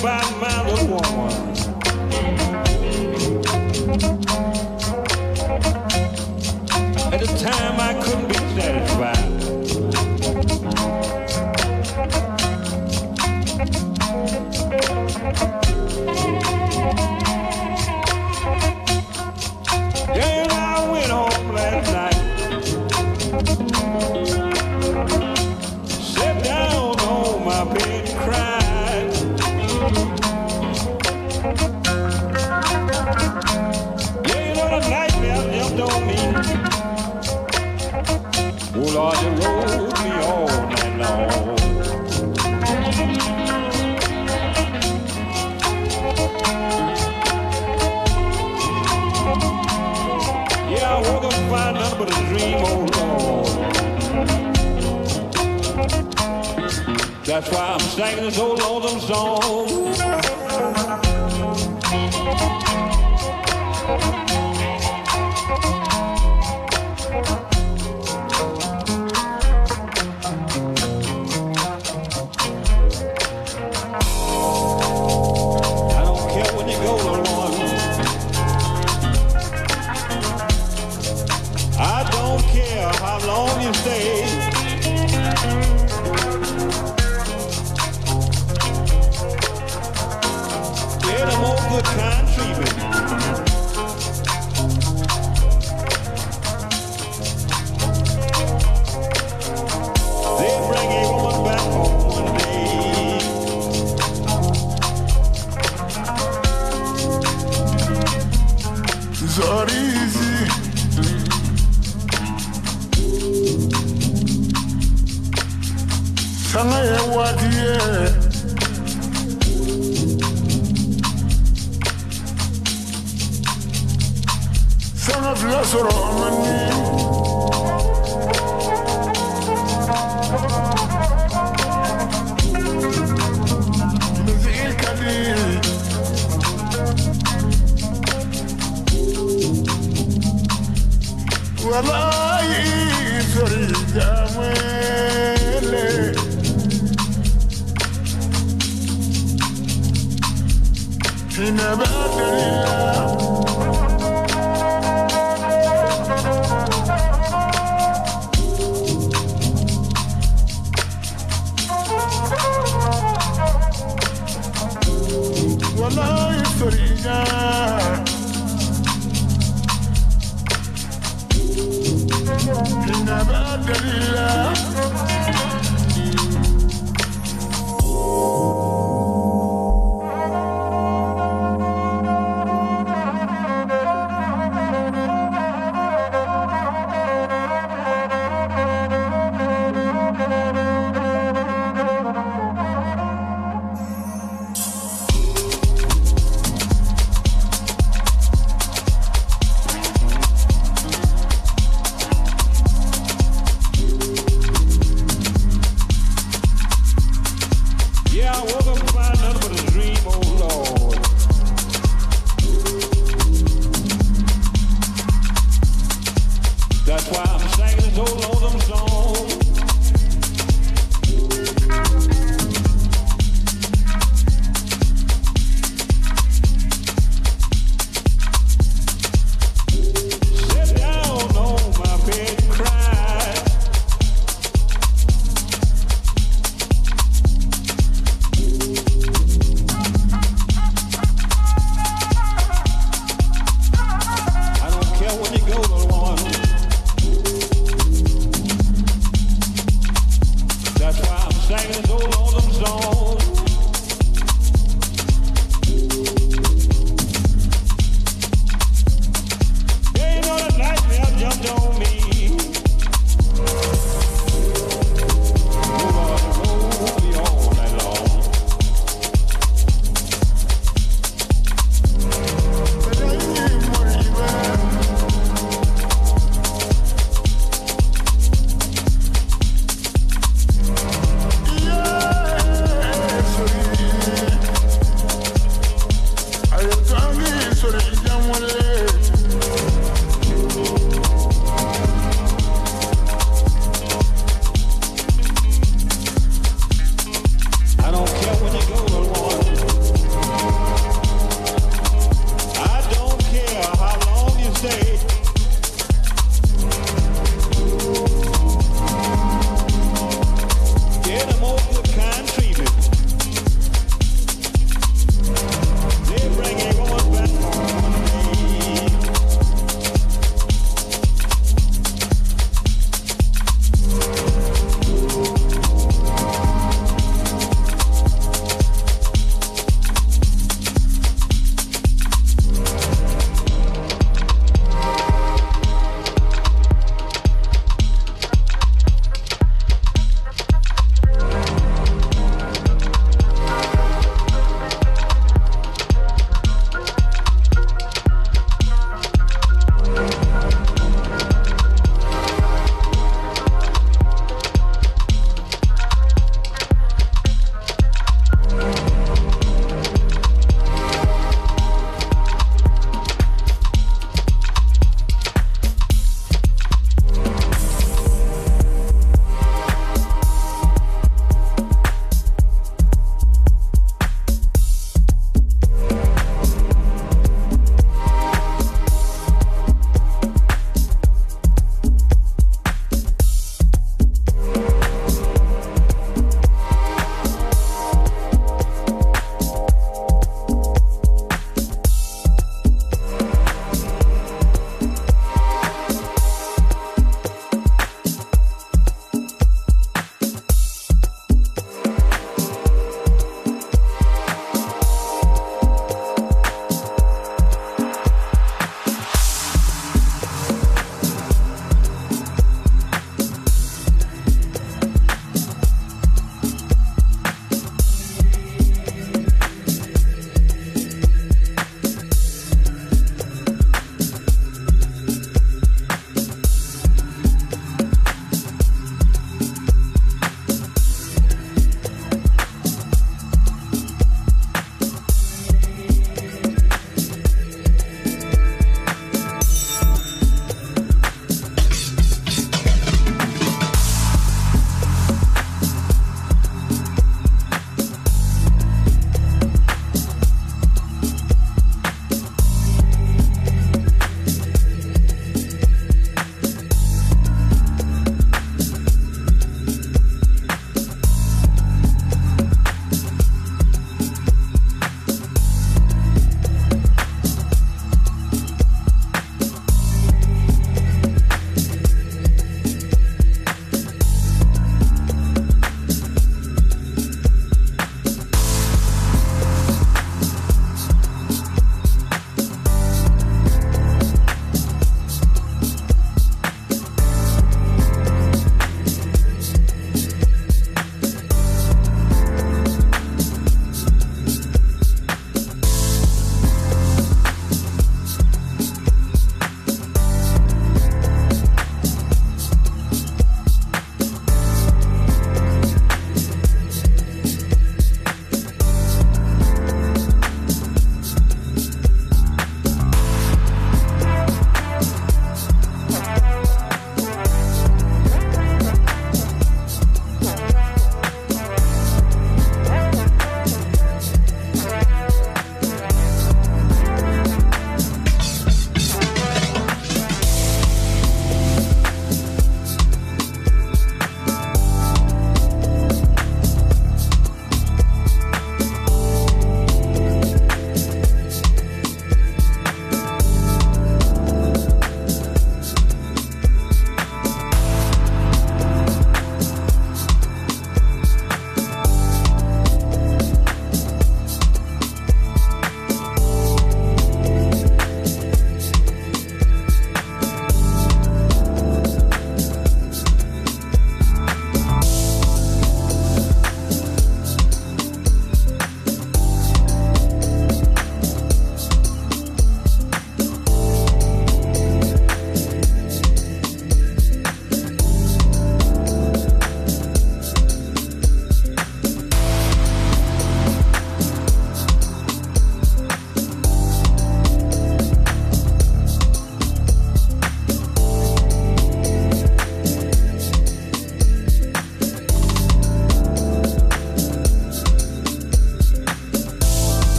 about my little woman. Wallahi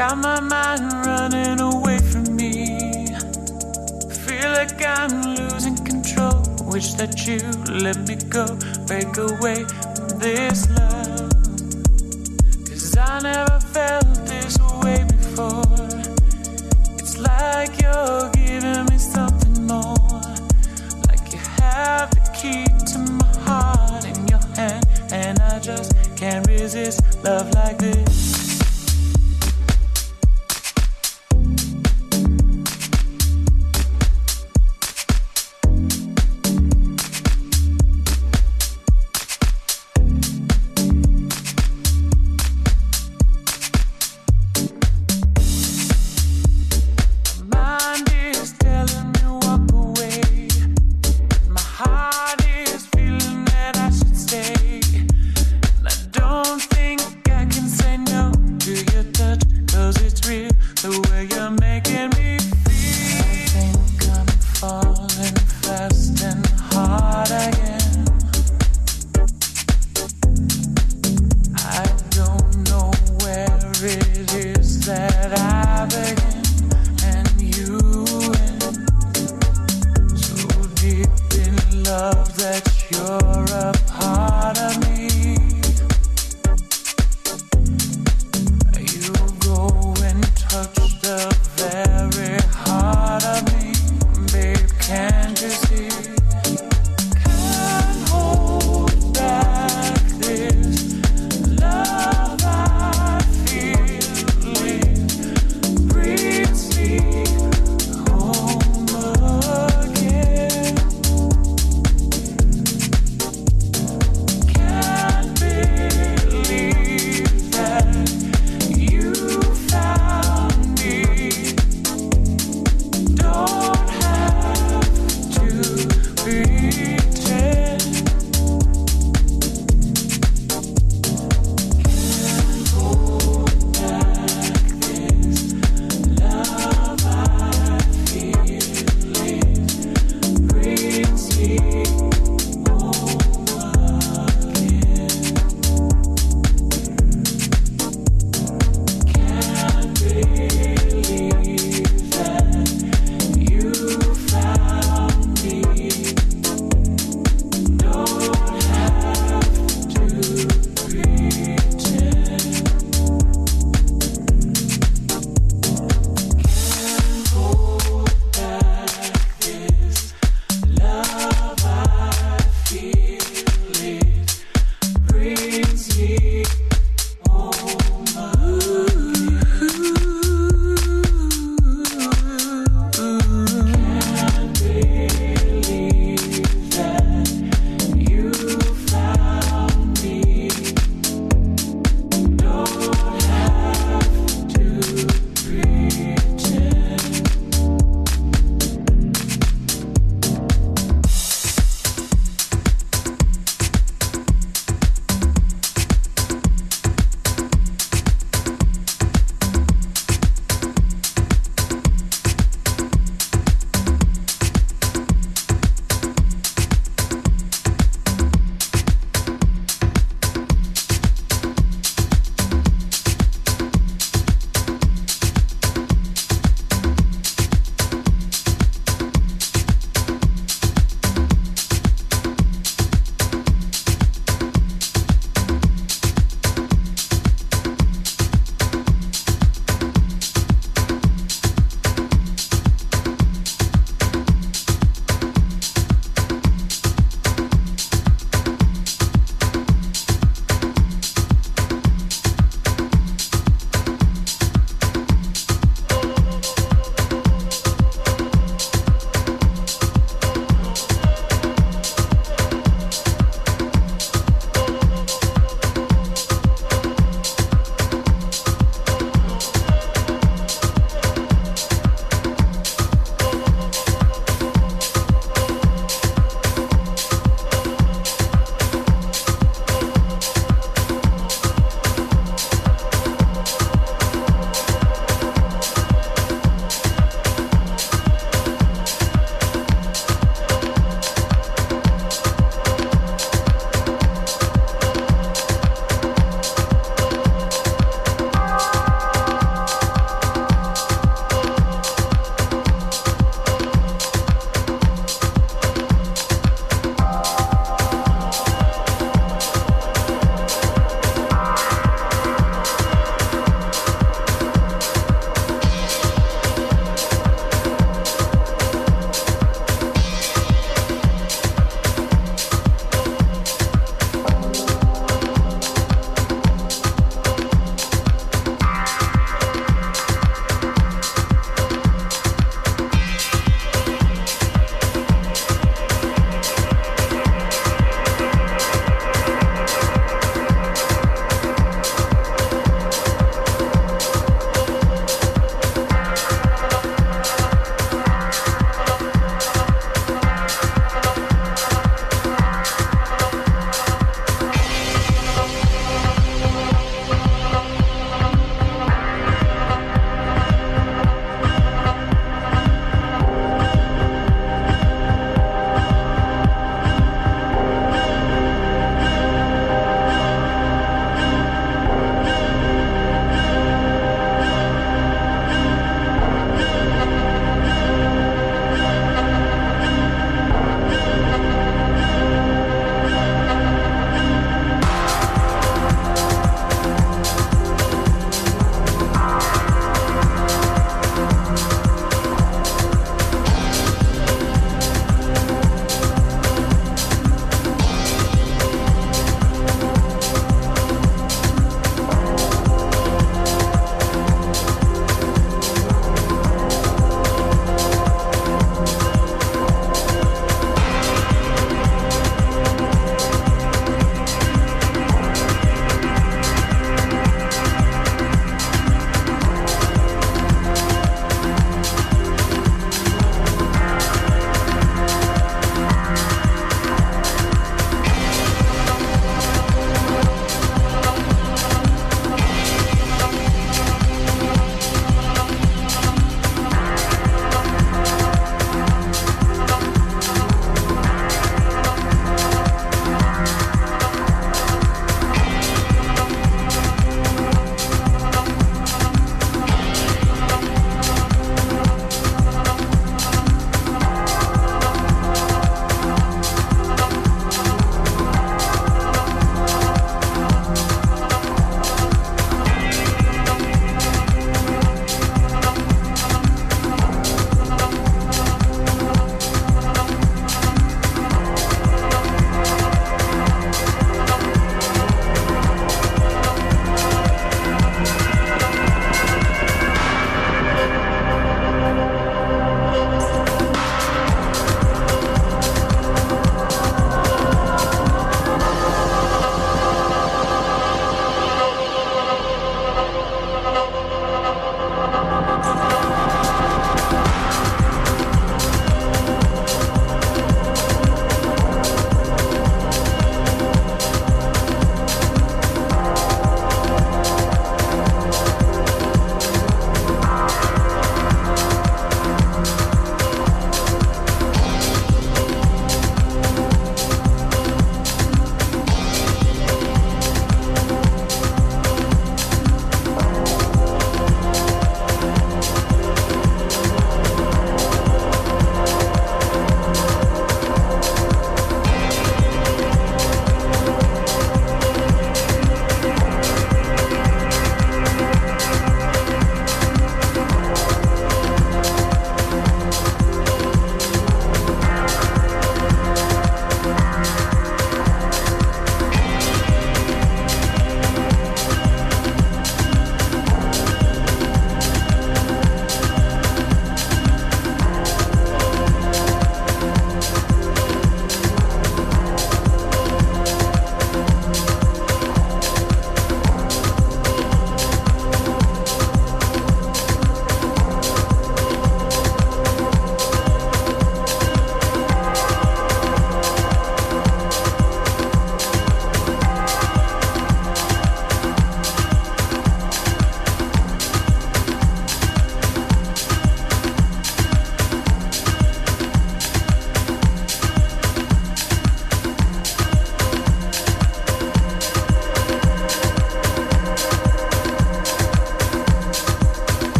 Got my mind running away from me. Feel like I'm losing control. Wish that you let me go, break away from this love.